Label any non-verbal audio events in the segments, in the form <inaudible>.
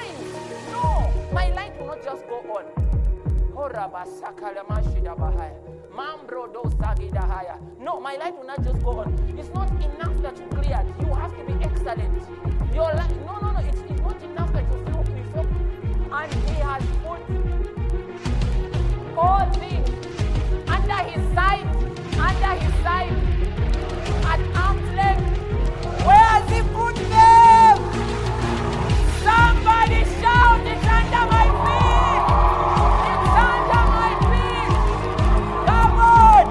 It. No, my light will not just go on. No, my light will not just go on. It's not enough that you cleared. You have to be excellent. Your light, no, no, no. It's, it's not enough that you feel, feel. And He has put all things under his side, under his side, at arm's length. Where has he put them? It's under my feet! It's under my feet! Come on!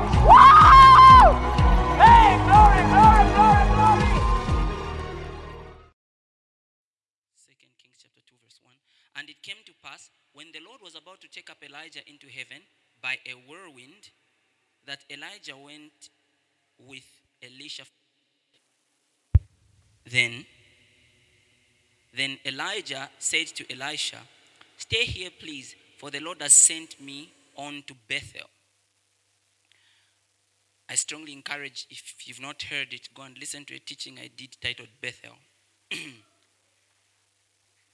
Hey, glory, glory, glory, glory! Kings chapter 2, verse 1. And it came to pass when the Lord was about to take up Elijah into heaven by a whirlwind, that Elijah went with Elisha. Then, then Elijah said to Elisha, Stay here, please, for the Lord has sent me on to Bethel. I strongly encourage, if you've not heard it, go and listen to a teaching I did titled Bethel. <clears throat>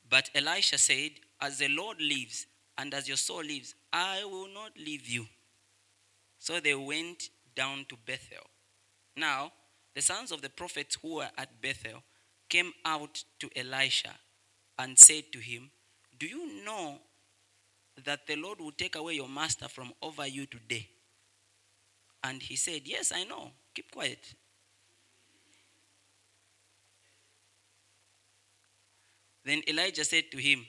But Elisha said, As the Lord lives, and as your soul lives, I will not leave you. So they went down to Bethel. Now, the sons of the prophets who were at Bethel came out to Elisha and said to him, Do you know that the Lord will take away your master from over you today? And he said, Yes, I know. Keep quiet. Then Elijah said to him,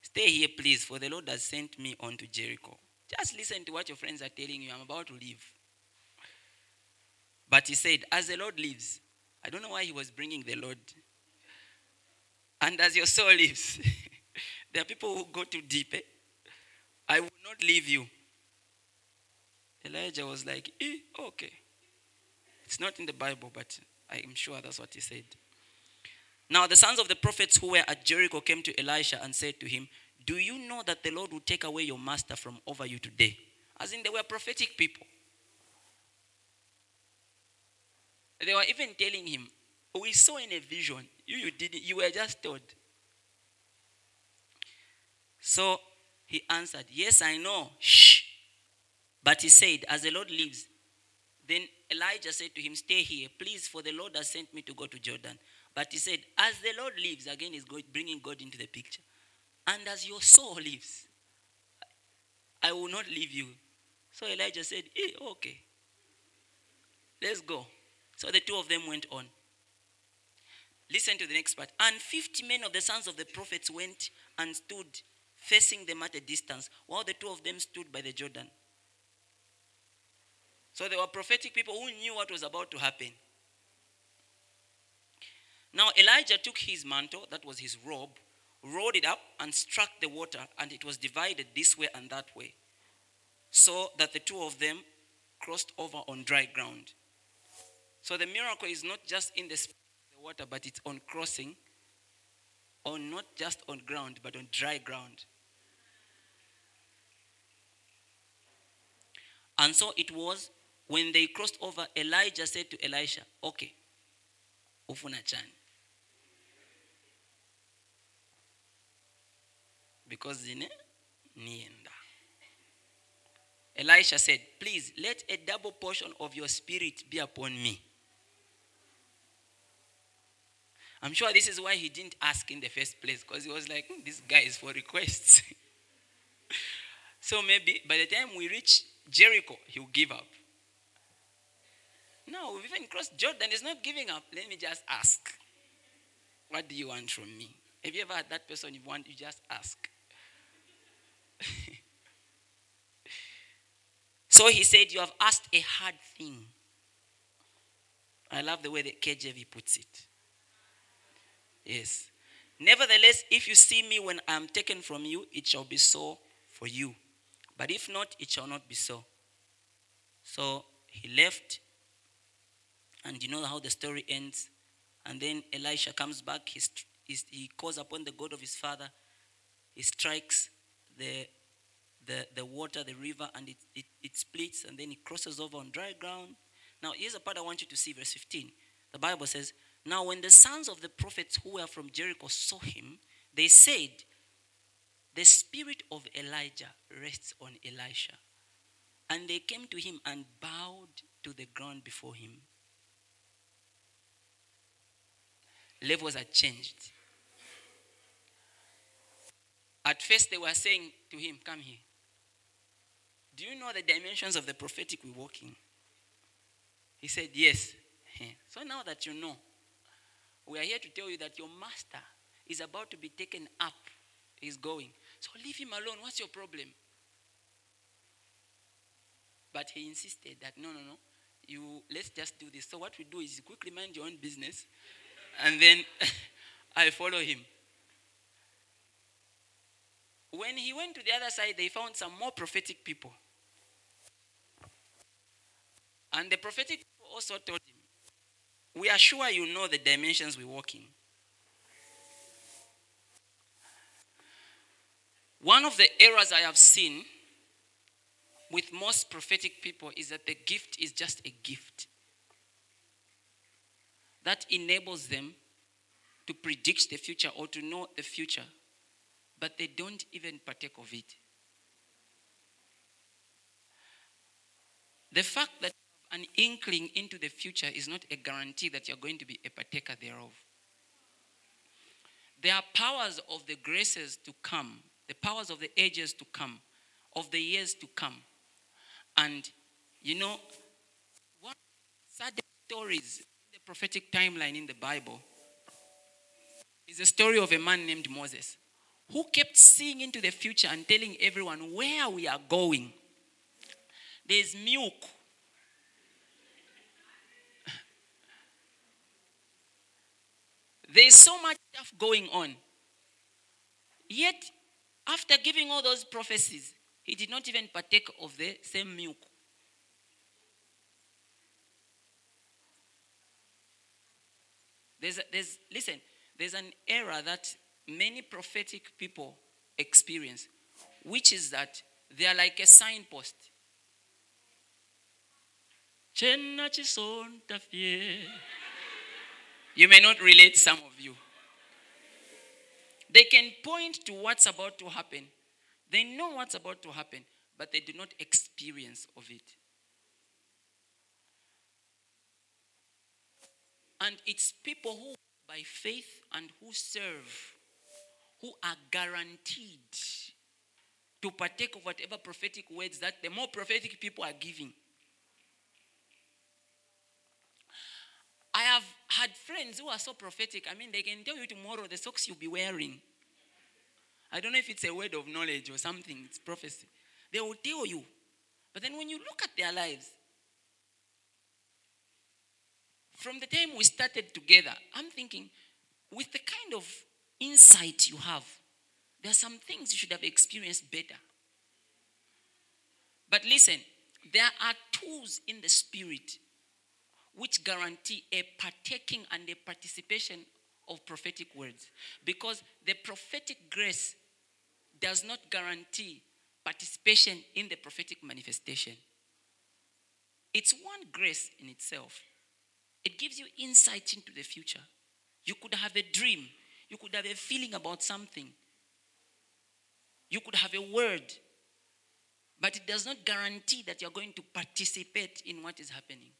Stay here, please, for the Lord has sent me on to Jericho. Just listen to what your friends are telling you. I'm about to leave. But he said, As the Lord lives, I don't know why he was bringing the Lord. And as your soul lives, <laughs> there are people who go too deep. Eh? I will not leave you. Elijah was like, eh, okay. It's not in the Bible, but I am sure that's what he said. Now, the sons of the prophets who were at Jericho came to Elisha and said to him, Do you know that the Lord will take away your master from over you today? As in, they were prophetic people. They were even telling him, We saw in a vision. You, you didn't, you were just told. So he answered, Yes, I know. Shh. But he said, As the Lord lives, then Elijah said to him, Stay here, please, for the Lord has sent me to go to Jordan. But he said, As the Lord lives, again, God, bringing God into the picture. And as your soul lives, I will not leave you. So Elijah said, eh, Okay, let's go. So the two of them went on. Listen to the next part. And 50 men of the sons of the prophets went and stood facing them at a distance, while the two of them stood by the Jordan. So they were prophetic people who knew what was about to happen. Now Elijah took his mantle, that was his robe, rolled it up, and struck the water, and it was divided this way and that way, so that the two of them crossed over on dry ground. So the miracle is not just in the, sp- the water, but it's on crossing, on not just on ground, but on dry ground. And so it was when they crossed over, Elijah said to Elisha, Okay, ufuna chani. Because zine nienda. Elisha said, Please let a double portion of your spirit be upon me. I'm sure this is why he didn't ask in the first place, because he was like, "Hmm, This guy is for requests. <laughs> so maybe by the time we reach Jericho, he'll give up. No, we've even crossed Jordan. He's not giving up. Let me just ask. What do you want from me? Have you ever had that person you want, you just ask? <laughs> so he said, You have asked a hard thing. I love the way the KJV puts it. Yes. Nevertheless, if you see me when I am taken from you, it shall be so for you. But if not, it shall not be so. So he left, and you know how the story ends. And then Elisha comes back, he, he, calls upon the God of his father, he strikes the, the, the water, the river, and it, it, it splits, and then he crosses over on dry ground. Now, here's a part I want you to see, verse 15. The Bible says, Now, when the sons of the prophets who were from Jericho saw him, they said, The spirit of Elijah rests on Elisha. And they came to him and bowed to the ground before him. Levels had changed. At first, they were saying to him, Come here. Do you know the dimensions of the prophetic we walk in? He said, Yes. <laughs> So now that you know, we are here to tell you that your master is about to be taken up. He's going. So leave him alone. What's your problem? But he insisted that no, no, no. You let's just do this. So what we do is quickly mind your own business, and then <laughs> I follow him. When he went to the other side, they found some more prophetic people. And the prophetic people also told him, We are sure you know the dimensions we walk in. One of the errors I have seen with most prophetic people is that the gift is just a gift that enables them to predict the future or to know the future, but they don't even partake of it. The fact that an inkling into the future is not a guarantee that you're going to be a partaker thereof. There are powers of the graces to come, the powers of the ages to come, of the years to come. And you know, one sad stories in the prophetic timeline in the Bible is a story of a man named Moses who kept seeing into the future and telling everyone where we are going. There's milk. There's so much stuff going on. Yet, after giving all those prophecies, he did not even partake of the same milk. There's, there's, listen, there's an error that many prophetic people experience, which is that they are like a signpost. You may not relate, some of you. They can point to what's about to happen. They know what's about to happen, but they do not experience of it. And it's people who, by faith and who serve, who are guaranteed to partake of whatever prophetic words that the more prophetic people are giving. I have had friends who are so prophetic. I mean, they can tell you tomorrow the socks you'll be wearing. I don't know if it's a word of knowledge or something, it's prophecy. They will tell you. But then when you look at their lives, from the time we started together, I'm thinking, with the kind of insight you have, there are some things you should have experienced better. But listen, there are tools in the spirit which guarantee a partaking and a participation of prophetic words. Because the prophetic grace does not guarantee participation in the prophetic manifestation. It's one grace in itself. It gives you insight into the future. You could have a dream, you could have a feeling about something, you could have a word, but it does not guarantee that you're going to participate in what is happening.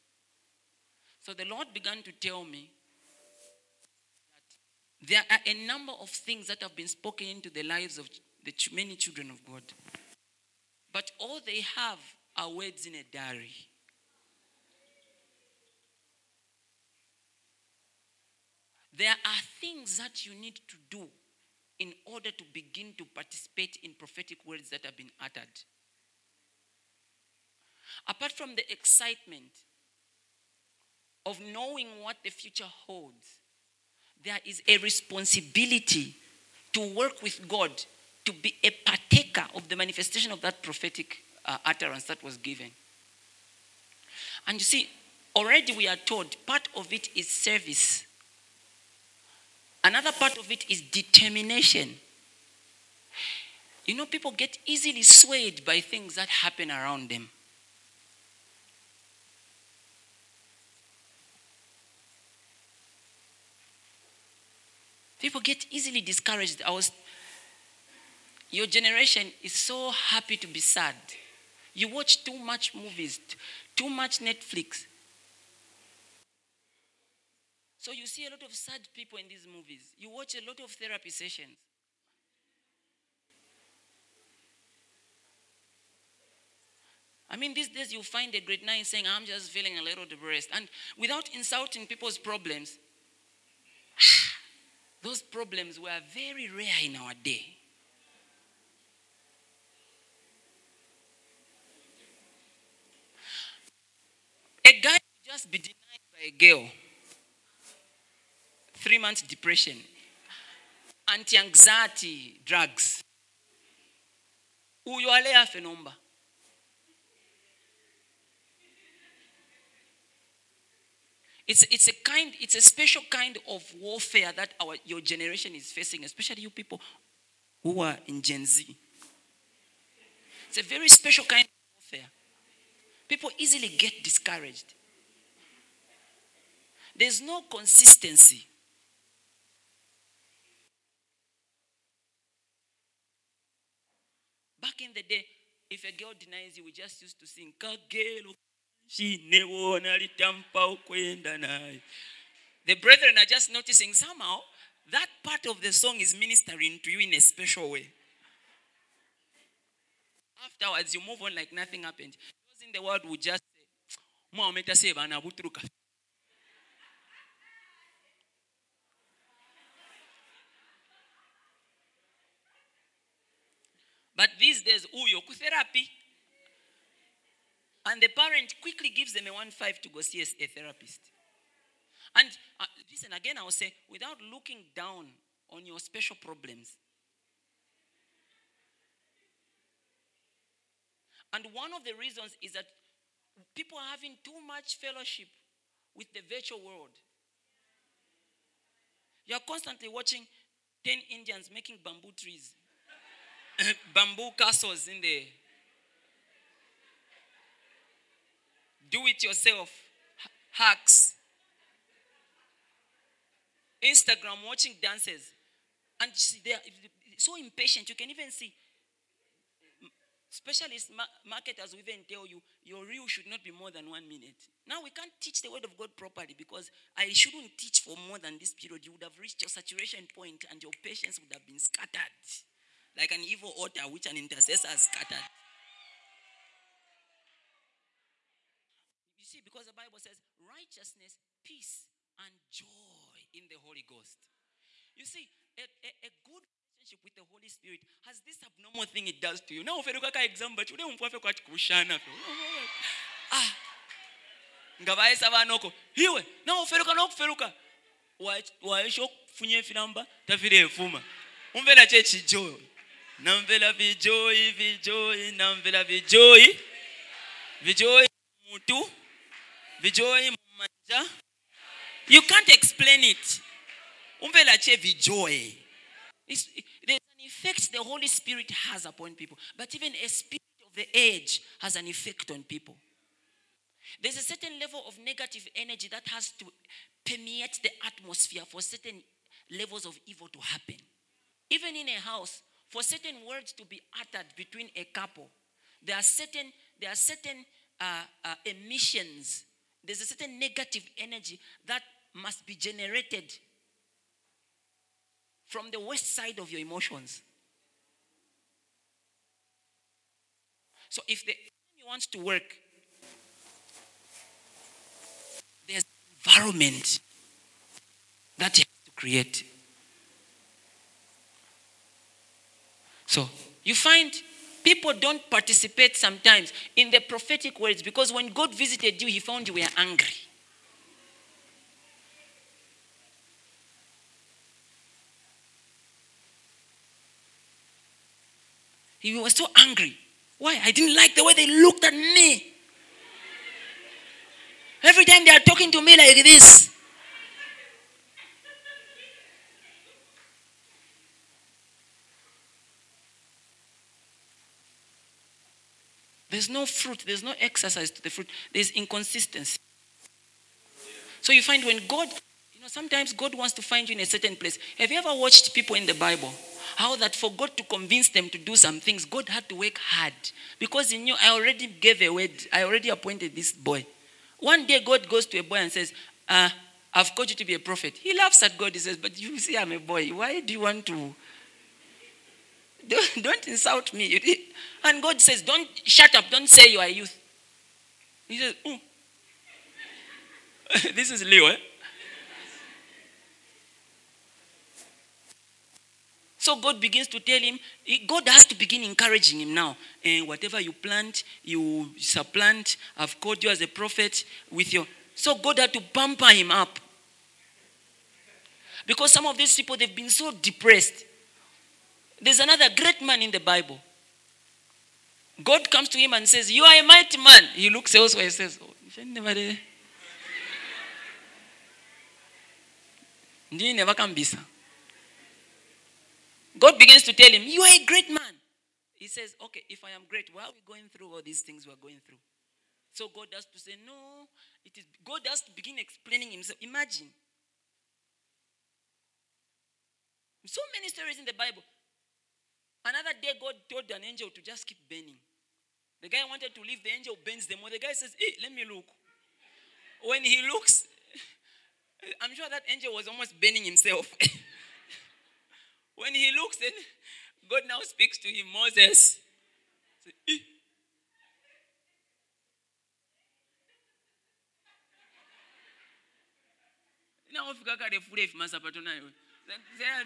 So the Lord began to tell me that there are a number of things that have been spoken into the lives of the many children of God. But all they have are words in a diary. There are things that you need to do in order to begin to participate in prophetic words that have been uttered. Apart from the excitement of knowing what the future holds, there is a responsibility to work with God, to be a partaker of the manifestation of that prophetic uh, utterance that was given. And you see, already we are told part of it is service, another part of it is determination. You know, people get easily swayed by things that happen around them. People get easily discouraged. I was, your generation is so happy to be sad. You watch too much movies, too much Netflix. So you see a lot of sad people in these movies. You watch a lot of therapy sessions. I mean, these days you find a grade nine saying, I'm just feeling a little depressed. And without insulting people's problems, those problems were very rare in our day. A guy just be denied by a girl. Three months depression, anti anxiety drugs. Uyo ale afe nomba. It's, it's a kind, it's a special kind of warfare that our your generation is facing, especially you people who are in Gen Z. It's a very special kind of warfare. People easily get discouraged. There's no consistency. Back in the day, if a girl denies you, we just used to sing, Kagelo The brethren are just noticing somehow that part of the song is ministering to you in a special way. Afterwards, you move on like nothing happened. Those in the world would just say. But these days, uyo ku therapy. And the parent quickly gives them a one five to go see a- a therapist. And uh, listen again, I will say, without looking down on your special problems. And one of the reasons is that people are having too much fellowship with the virtual world. You're constantly watching 10 Indians making bamboo trees, <laughs> bamboo castles in the do it yourself hacks. Instagram watching dances. And they are so impatient. You can even see specialist marketers will even tell you your reel should not be more than one minute. Now we can't teach the word of God properly because I shouldn't teach for more than this period. You would have reached your saturation point and your patience would have been scattered. Like an evil altar which an intercessor scattered. See, because the Bible says righteousness, peace, and joy in the Holy Ghost. You see, a, a, a good relationship with the Holy Spirit has this abnormal thing it does to you. Now, uferuka ka exam but ule mfu afe kwa kushana. Ah. Nga bayesa banoko. Hiwe, na uferuka na okuferuka. Waisho kufunye filamba tafire efuma. Umvela che chijoy. Namvela vijoy, vijoy, namvela vijoy. Vijoy mutu. Vijoy mumanja. You can't explain it. Umvela che vijoy. It's, there's an effect the Holy Spirit has upon people, but even a spirit of the age has an effect on people. There's a certain level of negative energy that has to permeate the atmosphere for certain levels of evil to happen. Even in a house, for certain words to be uttered between a couple, there are certain there are certain uh, uh, emissions. There's a certain negative energy that must be generated from the west side of your emotions. So if the enemy wants to work, there's environment that he has to create. So you find People don't participate sometimes in the prophetic words because when God visited you, he found you were angry. You were so angry. Why? I didn't like the way they looked at me. Every time they are talking to me like this. There's no fruit, there's no exercise to the fruit, there's inconsistency. So you find when God, you know, sometimes God wants to find you in a certain place. Have you ever watched people in the Bible? How that for God to convince them to do some things, God had to work hard. Because he knew I already gave a word, I already appointed this boy. One day God goes to a boy and says, uh, I've called you to be a prophet. He laughs at God. He says, But you see, I'm a boy. Why do you want to? Don't, <laughs> don't insult me. And God says, Don't shut up. Don't say you are youth. He says, "Mm." <laughs> This is Leo. Eh? So God begins to tell him, God has to begin encouraging him now. And whatever you plant, you supplant. I've called you as a prophet with your. So God had to pamper him up. Because some of these people, they've been so depressed. There's another great man in the Bible. God comes to him and says, You are a mighty man. He looks elsewhere and says, "Oh. God begins to tell him, You are a great man. He says, Okay, if I am great, why are we going through all these things we are going through? So God has to say, No, it is God has to begin explaining himself. Imagine. So many stories in the Bible. Another day, God told an angel to just keep burning. The guy wanted to leave, the angel burns them. Or the guy says, Hey, let me look. When he looks, <laughs> I'm sure that angel was almost burning himself. <laughs> when he looks, then God now speaks to him, Moses. Say, "Eh."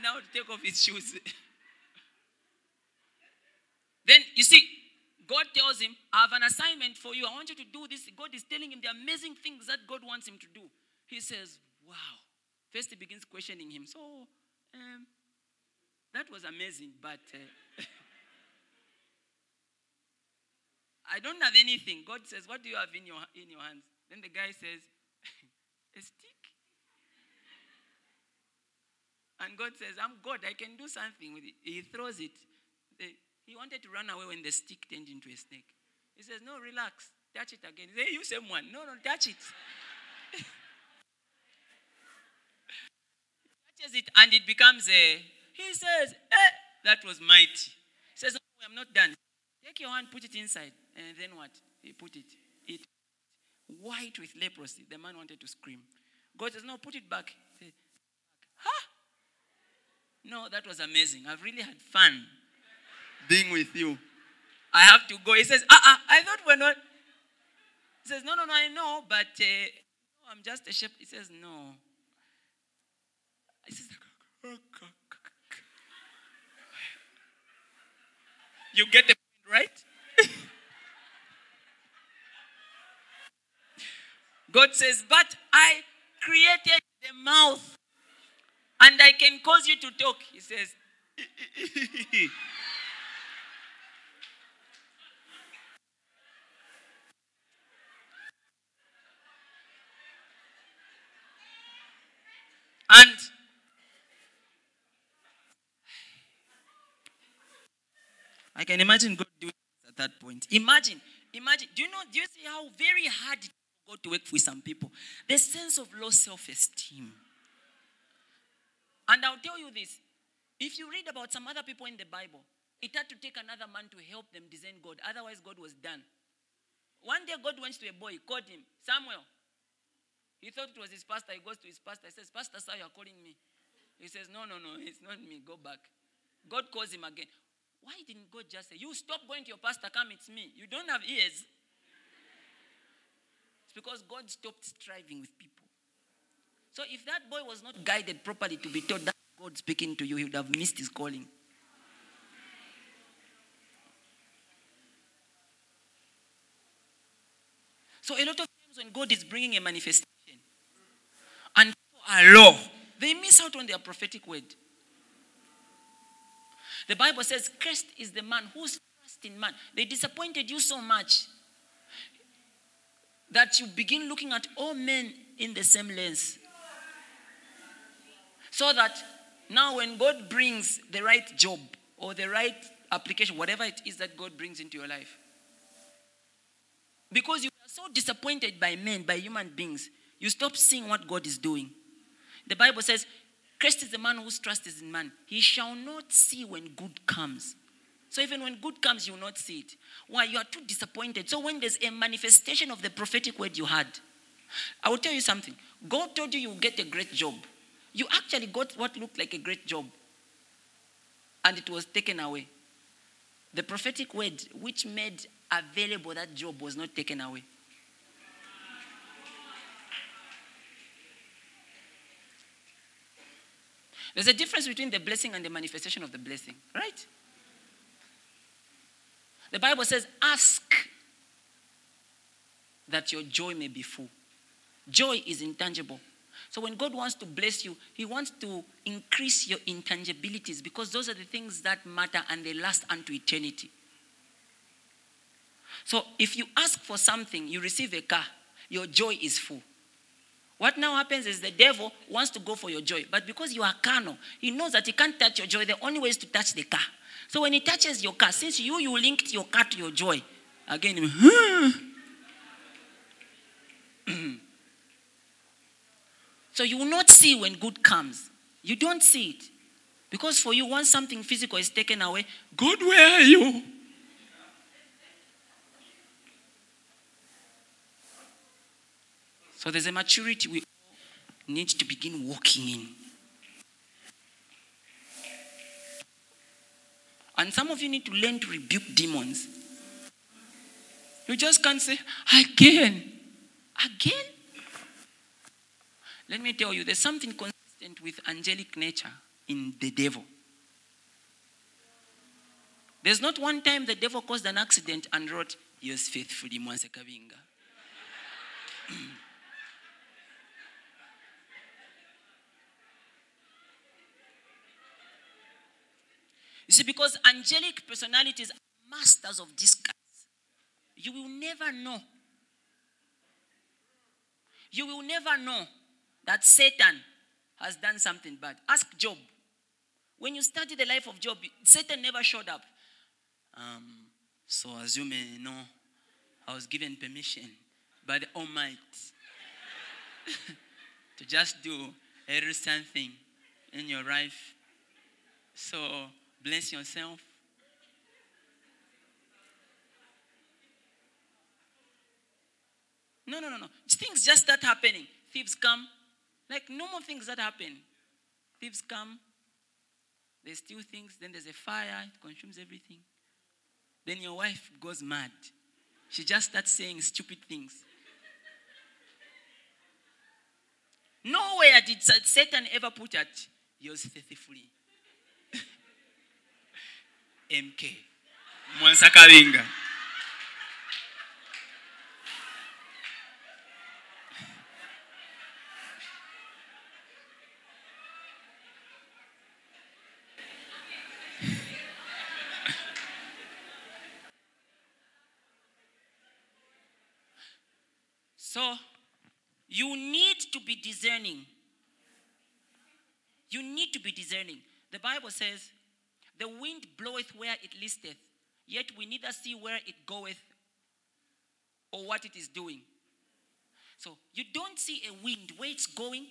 Now, take off his shoes. <laughs> Then you see, God tells him, I have an assignment for you. I want you to do this. God is telling him the amazing things that God wants him to do. He says, Wow. First, he begins questioning him. So, um, that was amazing, but uh, <laughs> I don't have anything. God says, What do you have in your, in your hands? Then the guy says, <laughs> A stick. And God says, I'm God. I can do something with it. He throws it. He wanted to run away when the stick turned into a snake. He says, No, relax. Touch it again. He You same one. No, no, touch it. <laughs> touches it and it becomes a. He says, Eh, that was mighty. He says, No, I'm not done. Take your hand, put it inside. And then what? He put it. It white with leprosy. The man wanted to scream. God says, No, put it back. Said, Huh? No, that was amazing. I've really had fun being with you. I have to go. He says, uh uh I thought we're not. He says, No, no, no, I know, but uh, I'm just a shepherd. He says, No. He says, You get the point, right? <laughs> God says, But I created the mouth and I can cause you to talk. He says, <laughs> and I can imagine God doing at that point. Imagine, imagine. Do you know, do you see how very hard it God to work with some people? The sense of low self esteem. And I'll tell you this if you read about some other people in the Bible, it had to take another man to help them design God. Otherwise, God was done. One day, God went to a boy, called him, Samuel. He thought it was his pastor. He goes to his pastor. He says, Pastor, sir, you're calling me. He says, No, no, no, it's not me. Go back. God calls him again. Why didn't God just say, You stop going to your pastor, come, it's me? You don't have ears. It's because God stopped striving with people. So if that boy was not guided properly to be taught that God speaking to you, he would have missed his calling. So a lot of times when God is bringing a manifestation are they miss out on their prophetic word. The Bible says, Cursed is the man who's trust in man. They disappointed you so much that you begin looking at all men in the same lens. So that now, when God brings the right job or the right application, whatever it is that God brings into your life, because you are so disappointed by men, by human beings, you stop seeing what God is doing. The Bible says, Christ is the man whose trust is in man. He shall not see when good comes. So even when good comes, you will not see it. Why? You are too disappointed. So when there's a manifestation of the prophetic word you had, I will tell you something. God told you you will get a great job. You actually got what looked like a great job, and it was taken away. The prophetic word which made available that job was not taken away. There's a difference between the blessing and the manifestation of the blessing, right? The Bible says, Ask that your joy may be full. Joy is intangible. So when God wants to bless you, He wants to increase your intangibilities because those are the things that matter and they last unto eternity. So if you ask for something, you receive a car, your joy is full. What now happens is the devil wants to go for your joy, but because you are carnal, he knows that he can't touch your joy. The only way is to touch the car. So when he touches your car, since you you linked your car to your joy, again, hmm. <clears throat> so you will not see when good comes. You don't see it. Because for you, once something physical is taken away, God, where are you? So there's a maturity we need to begin walking in. And some of you need to learn to rebuke demons. You just can't say, again, again. Let me tell you, there's something consistent with angelic nature in the devil. There's not one time the devil caused an accident and wrote, Yours faithfully, Mwansa Kabinga. <clears throat> see, because angelic personalities are masters of disguise. You will never know. You will never know that Satan has done something bad. Ask Job. When you study the life of Job, Satan never showed up. Um, so, as you may know, I was given permission by the Almighty <laughs> to just do a recent thing in your life. So, bless yourself. No, no, no, no. Things just start happening. Thieves come. Like normal things that happen. Thieves come. They steal things. Then there's a fire. It consumes everything. Then your wife goes mad. She just starts saying stupid things. Nowhere did Satan ever put at yours faithfully. MK. Mwansa Kabinga. So, you need to be discerning. You need to be discerning. The Bible says, The wind bloweth where it listeth, yet we neither see where it goeth or what it is doing. So, you don't see a wind where it's going,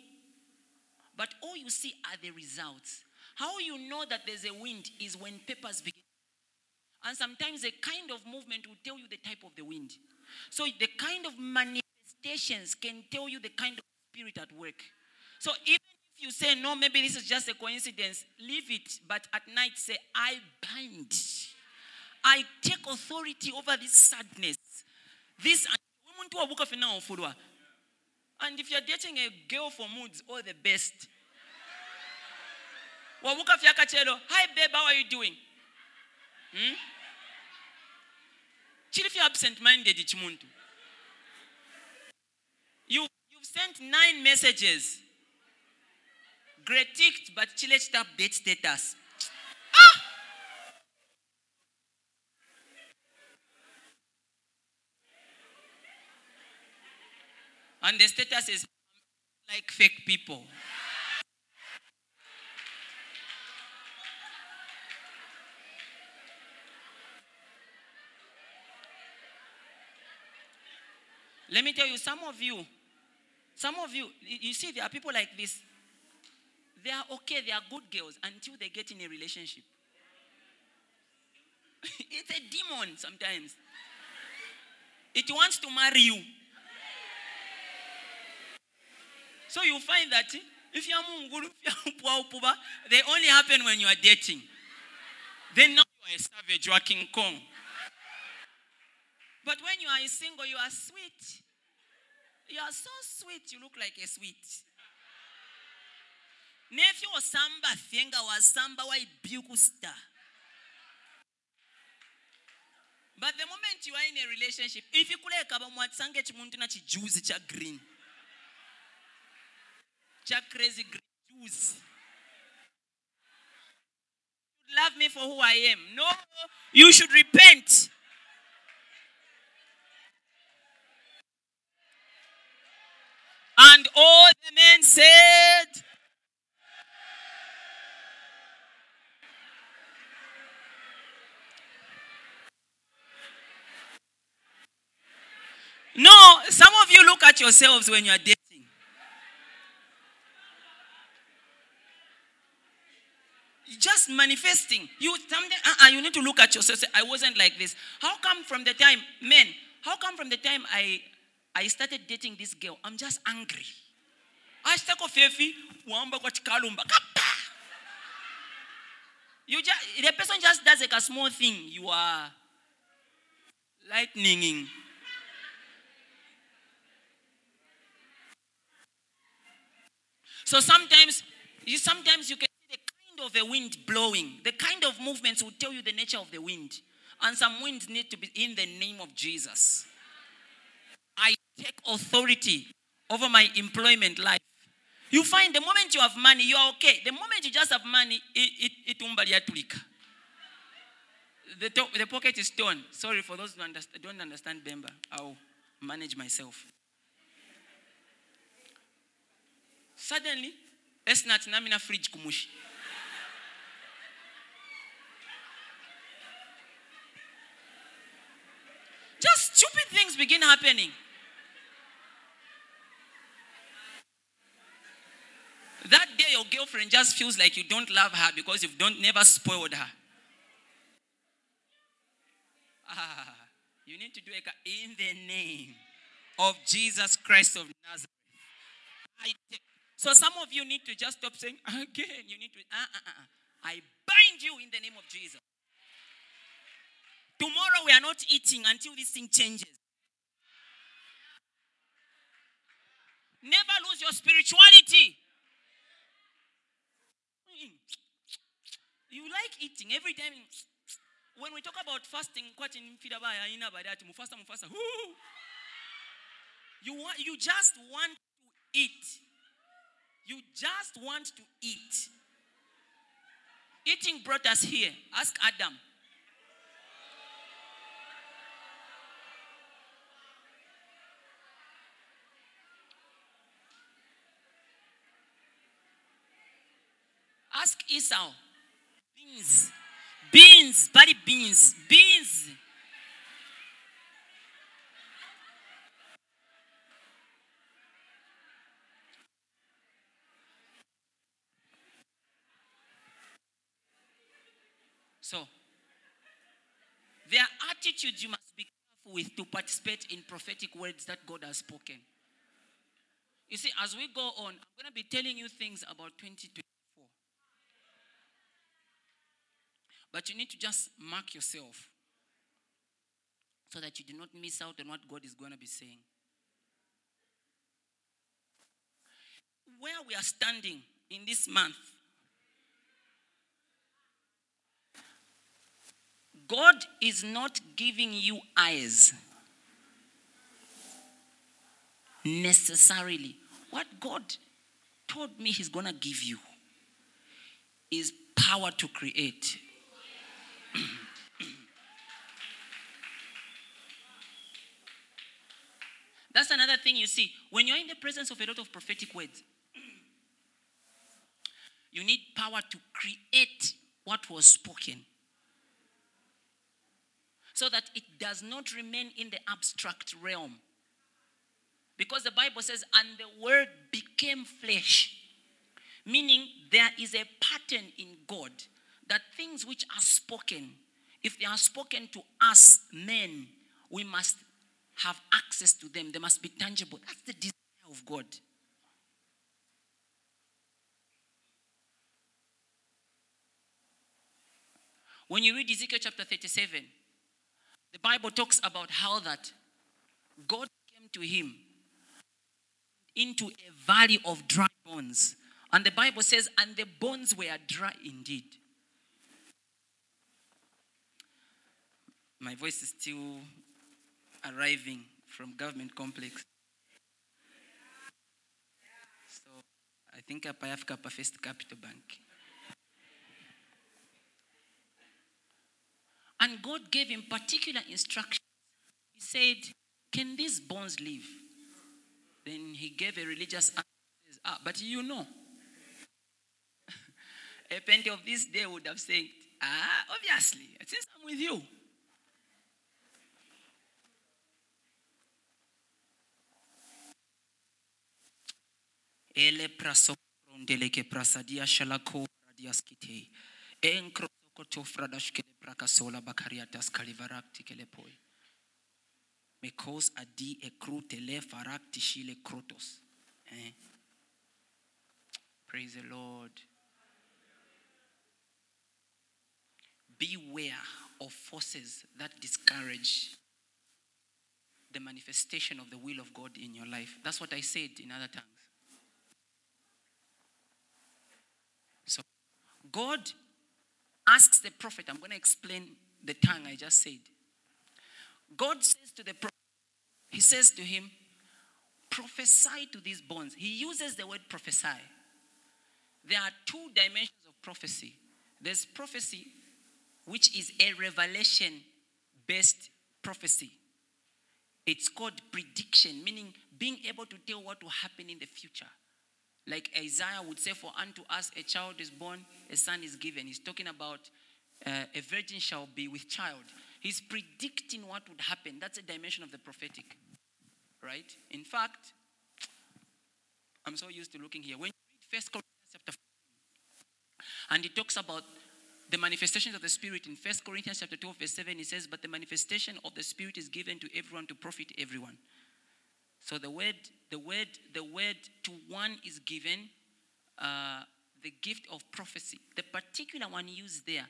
but all you see are the results. How you know that there's a wind is when papers begin. And sometimes a kind of movement will tell you the type of the wind. So the kind of manifestations can tell you the kind of spirit at work. So even you say, no, maybe this is just a coincidence, leave it. But at night say, I bind. I take authority over this sadness. This and if you're dating a girl for moods, all the best. Wabuka fyakachelo, hi babe, how are you doing? Hmm? Chili fya absent-minded chimuntu. You, you've sent nine messages. Kritik Bachelor's update status. Ah! And the status is like fake people. Let me tell you, some of you, some of you, you see, there are people like this. They are okay, they are good girls until they get in a relationship. <laughs> it's a demon sometimes. It wants to marry you. So you find that if you're munguru, they only happen when you are dating. Then now you are a savage, you are King Kong. But when you are single, you are sweet. You are so sweet, you look like a sweet. Nephew samba fienga wa samba wa star. But the moment you are in a relationship, if you kuleka bamwatsange chimuntu na chijuice cha green. Cha crazy green juice. Love me for who I am. No, you should repent. And all the men said, No, some yourselves when you are dating. Just manifesting. You something uh-uh, you need to look at yourself. Say, I wasn't like this. How come from the time, men, how come from the time I I started dating this girl, I'm just angry. Off fefi, wamba kwa. You just the person just does like a small thing. You are lightninging. So sometimes, you sometimes you can see the kind of a wind blowing. The kind of movements will tell you the nature of the wind. And some winds need to be in the name of Jesus. I take authority over my employment life. You find the moment you have money, you are okay. The moment you just have money, it it it the, the pocket is torn. Sorry for those who understand, don't understand Bemba. I'll manage myself. Suddenly, Esnat namina fridge kumushi. Just stupid things begin happening. That day, your girlfriend just feels like you don't love her because you've don't, never spoiled her. Ah, you need to do it in the name of Jesus Christ of Nazareth. I take so some of you need to just stop saying, again, you need to, uh, uh, uh. I bind you in the name of Jesus. Tomorrow we are not eating until this thing changes. Never lose your spirituality. You like eating every time. When we talk about fasting, you want, you just want to eat. You just want to eat. Eating brought us here. Ask Adam. Ask Esau. Beans. Beans. Body beans. Beans. So, there are attitudes you must be careful with to participate in prophetic words that God has spoken. You see, as we go on, I'm going to be telling you things about 2024. But you need to just mark yourself so that you do not miss out on what God is going to be saying. Where we are standing in this month, God is not giving you eyes necessarily. What God told me He's going to give you is power to create. <clears throat> That's another thing you see. When you're in the presence of a lot of prophetic words, <clears throat> you need power to create what was spoken so that it does not remain in the abstract realm. Because the Bible says, and the word became flesh. Meaning there is a pattern in God that things which are spoken, if they are spoken to us men, we must have access to them. They must be tangible. That's the desire of God. When you read Ezekiel chapter 37, the Bible talks about how that God came to him into a valley of dry bones. And the Bible says, and the bones were dry indeed. My voice is still arriving from government complex. So I think I have First Capital Bank. And God gave him particular instructions. He said, Can these bones live? Then he gave a religious answer. Ah, but you know. <laughs> a plenty of this day would have said, Ah, obviously, since I'm with you. ele praso prasadia shalako prakasola bakariatas kalivaraktikele mekos adi ekrutele faraktishile krotos eh? praise the lord beware of forces that discourage the manifestation of the will of God in your life. That's what I said in other tongues. So, God asks the prophet, I'm going to explain the tongue I just said. God says to the prophet, He says to him, prophesy to these bones. He uses the word prophesy. There are two dimensions of prophecy there's prophecy, which is a revelation based prophecy. It's called prediction, meaning being able to tell what will happen in the future. Like Isaiah would say, For unto us a child is born, a son is given. He's talking about uh, a virgin shall be with child. He's predicting what would happen. That's a dimension of the prophetic, right? In fact, I'm so used to looking here. When you read First Corinthians chapter 4, and he talks about the manifestations of the Spirit in First Corinthians chapter 12, verse 7, he says, But the manifestation of the Spirit is given to everyone to profit everyone. So the word, the word, the word to one is given uh, the gift of prophecy. The particular one used there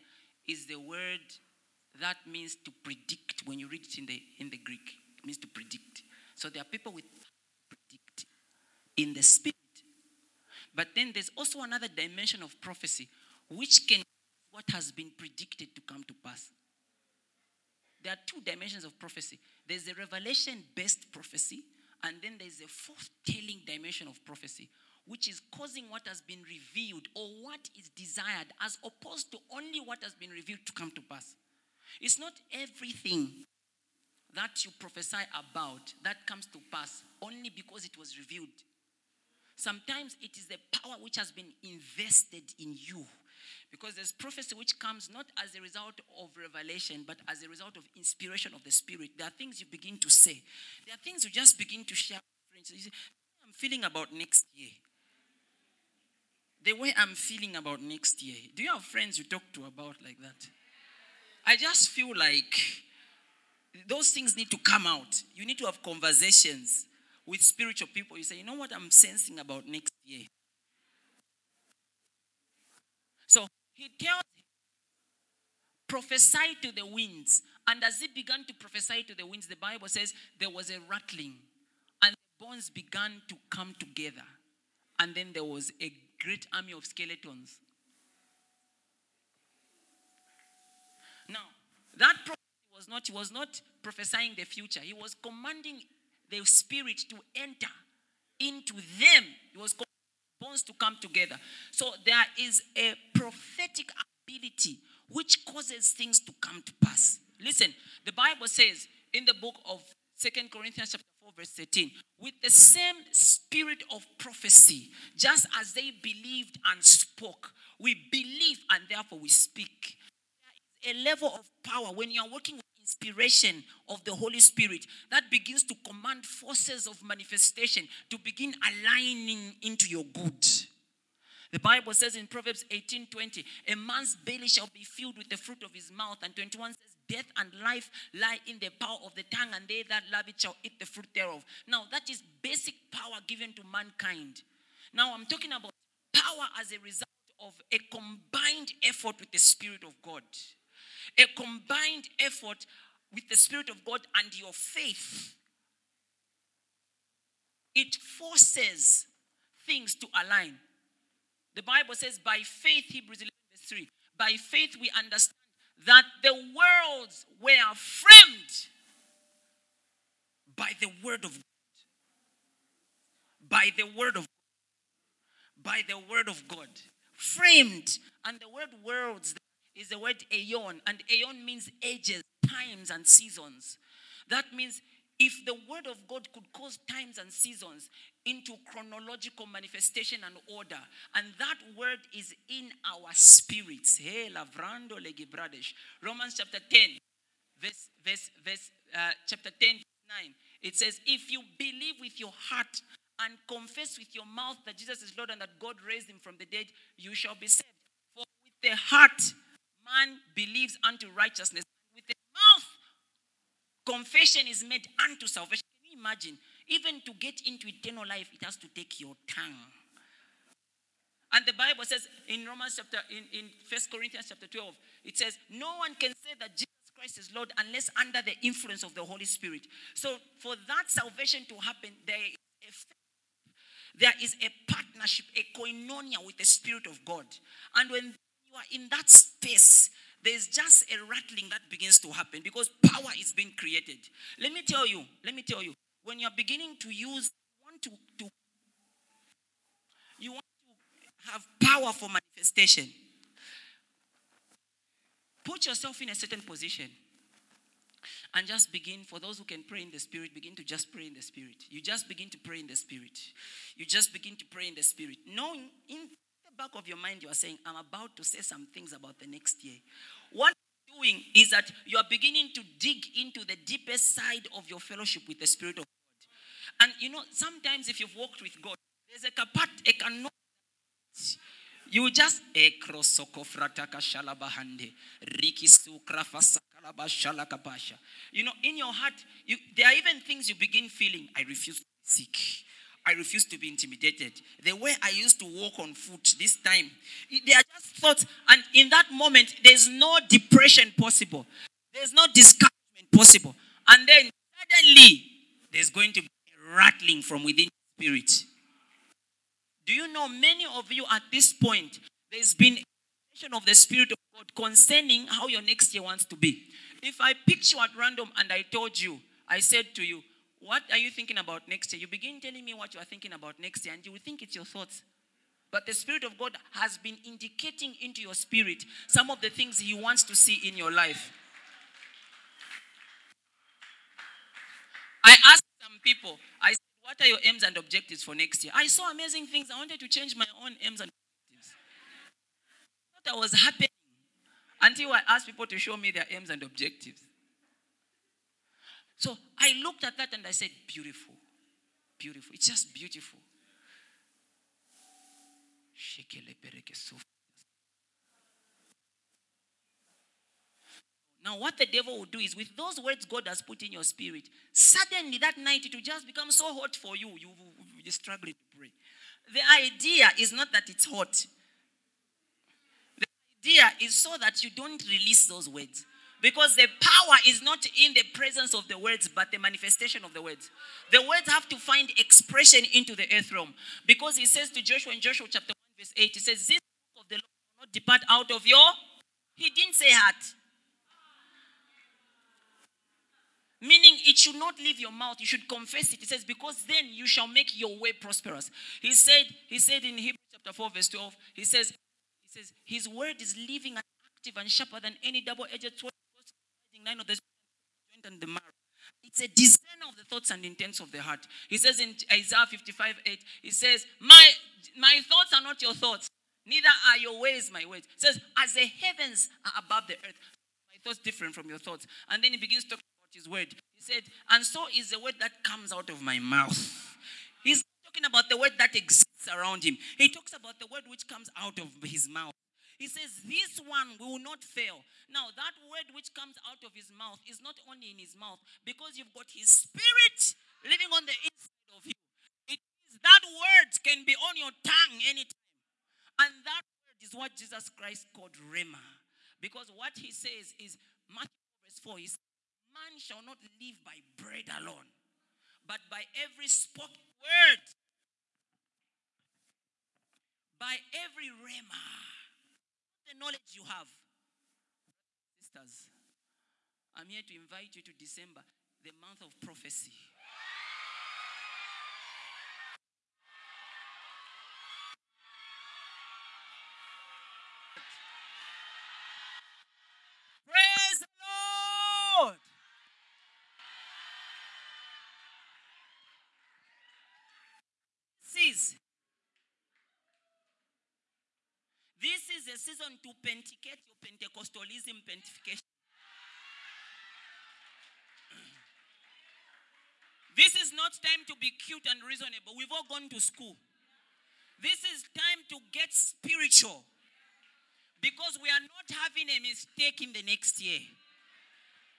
is the word that means to predict. When you read it in the in the Greek, it means to predict. So there are people with predict in the spirit. But then there's also another dimension of prophecy, which can what has been predicted to come to pass. There are two dimensions of prophecy. There's a revelation-based prophecy, and then there's a foretelling dimension of prophecy, which is causing what has been revealed or what is desired as opposed to only what has been revealed to come to pass. It's not everything that you prophesy about that comes to pass only because it was revealed. Sometimes it is the power which has been invested in you. Because there's prophecy which comes not as a result of revelation, but as a result of inspiration of the Spirit. There are things you begin to say, there are things you just begin to share friends. You say, I'm feeling about next year. The way I'm feeling about next year. Do you have friends you talk to about like that? I just feel like those things need to come out. You need to have conversations with spiritual people. You say, you know what I'm sensing about next year? So he tells prophesy to the winds. And as he began to prophesy to the winds, the Bible says there was a rattling and the bones began to come together. And then there was a great army of skeletons. Now, that was not, he was not prophesying the future. He was commanding the spirit to enter into them. He was bones to come together. So there is a prophetic ability which causes things to come to pass. Listen, the Bible says in the book of Second Corinthians chapter 4 verse 13. With the same spirit of prophecy, just as they believed and spoke, we believe and therefore we speak. There is a level of power when you are working with inspiration of the Holy Spirit that begins to command forces of manifestation to begin aligning into your good. The Bible says in Proverbs 18 20, a man's belly shall be filled with the fruit of his mouth. And 21 says, Death and life lie in the power of the tongue, and they that love it shall eat the fruit thereof. Now, that is basic power given to mankind. Now, I'm talking about power as a result of a combined effort with the Spirit of God. A combined effort with the Spirit of God and your faith. It forces things to align. The Bible says, by faith, Hebrews 11, verse 3, by faith we understand that the worlds were framed by the word of God. By the word of God. By the word of God. Framed. And the word worlds is the word aeon. And aeon means ages, times, and seasons. That means if the word of God could cause times and seasons into chronological manifestation and order, and that word is in our spirits. Hey, Lavrando Legibradesh. Romans chapter 10, verse, verse, verse, uh, chapter 10, 9. It says, If you believe with your heart and confess with your mouth that Jesus is Lord and that God raised him from the dead, you shall be saved. For with the heart man believes unto righteousness, with the mouth confession is made unto salvation. Can you imagine? Even to get into eternal life, it has to take your tongue. And the Bible says in Romans chapter, in, in 1 Corinthians chapter 12, it says, No one can say that Jesus Christ is Lord unless under the influence of the Holy Spirit. So for that salvation to happen, there is a, there is a partnership, a koinonia with the Spirit of God. And when in that space, there's just a rattling that begins to happen because power is being created. Let me tell you, let me tell you, when you're beginning to use, you want to, to you want to have power for manifestation. Put yourself in a certain position and just begin for those who can pray in the spirit begin to just pray in the spirit you just begin to pray in the spirit you just begin to pray in the spirit knowing in back of your mind you are saying i'm about to say some things about the next year what you're doing is that you are beginning to dig into the deepest side of your fellowship with the spirit of god and you know sometimes if you've walked with god there's a kapat a cannot you just. You know, in your heart, you, there are even things you begin feeling. I refuse to be sick. I refuse to be intimidated. The way I used to walk on foot this time, they are just thoughts. And in that moment, there's no depression possible. There's no discouragement possible. And then suddenly, there's going to be a rattling from within spirit. Do you know many of you at this point, there's been of the Spirit of God concerning how your next year wants to be. If I picked you at random and I told you, I said to you, What are you thinking about next year? You begin telling me what you are thinking about next year, and you will think it's your thoughts. But the Spirit of God has been indicating into your spirit some of the things He wants to see in your life. I asked some people, I said, What are your aims and objectives for next year? I saw amazing things. I wanted to change my own aims and objectives. I thought I was happening until I asked people to show me their aims and objectives. So I looked at that and I said, Beautiful. Beautiful. It's just beautiful. Now, what the devil will do is with those words God has put in your spirit, suddenly that night it will just become so hot for you, you will to pray. The idea is not that it's hot, the idea is so that you don't release those words. Because the power is not in the presence of the words, but the manifestation of the words. The words have to find expression into the earth realm. Because he says to Joshua in Joshua chapter 1, verse 8, he says, This book of the Lord will not depart out of your. He didn't say heart. Meaning it should not leave your mouth. You should confess it. He says, because then you shall make your way prosperous. He said, he said in Hebrews chapter 4, verse 12, he says, he says, His word is living and active and sharper than any double-edged sword, nine of the joint and the marrow. It's a discerner of the thoughts and intents of the heart. He says in Isaiah 55 8, he says, My my thoughts are not your thoughts, neither are your ways my ways. Says, As the heavens are above the earth, my thoughts different from your thoughts. And then he begins talking about his word. He said, And so is the word that comes out of my mouth. He's talking about the word that exists around him. He talks about the word which comes out of his mouth. He says, This one will not fail. Now, that word which comes out of his mouth is not only in his mouth, because you've got his spirit living on the inside of you. It is that word can be on your tongue anytime. And that word is what Jesus Christ called Rhema. Because what he says is, Matthew verse 4, he says, Man shall not live by bread alone, but by every spoken word, by every Rhema the knowledge you have. Sisters, I'm here to invite you to December, the month of prophecy. Praise the Lord. This This is season to penticate your Pentecostalism pentification. <clears throat> This is not time to be cute and reasonable. We've all gone to school. This is time to get spiritual. Because we are not having a mistake in the next year.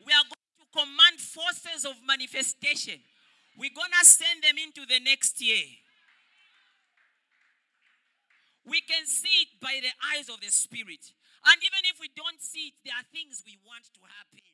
We are going to command forces of manifestation. We're going to send them into the next year. We can see it by the eyes of the Spirit. And even if we don't see it, there are things we want to happen.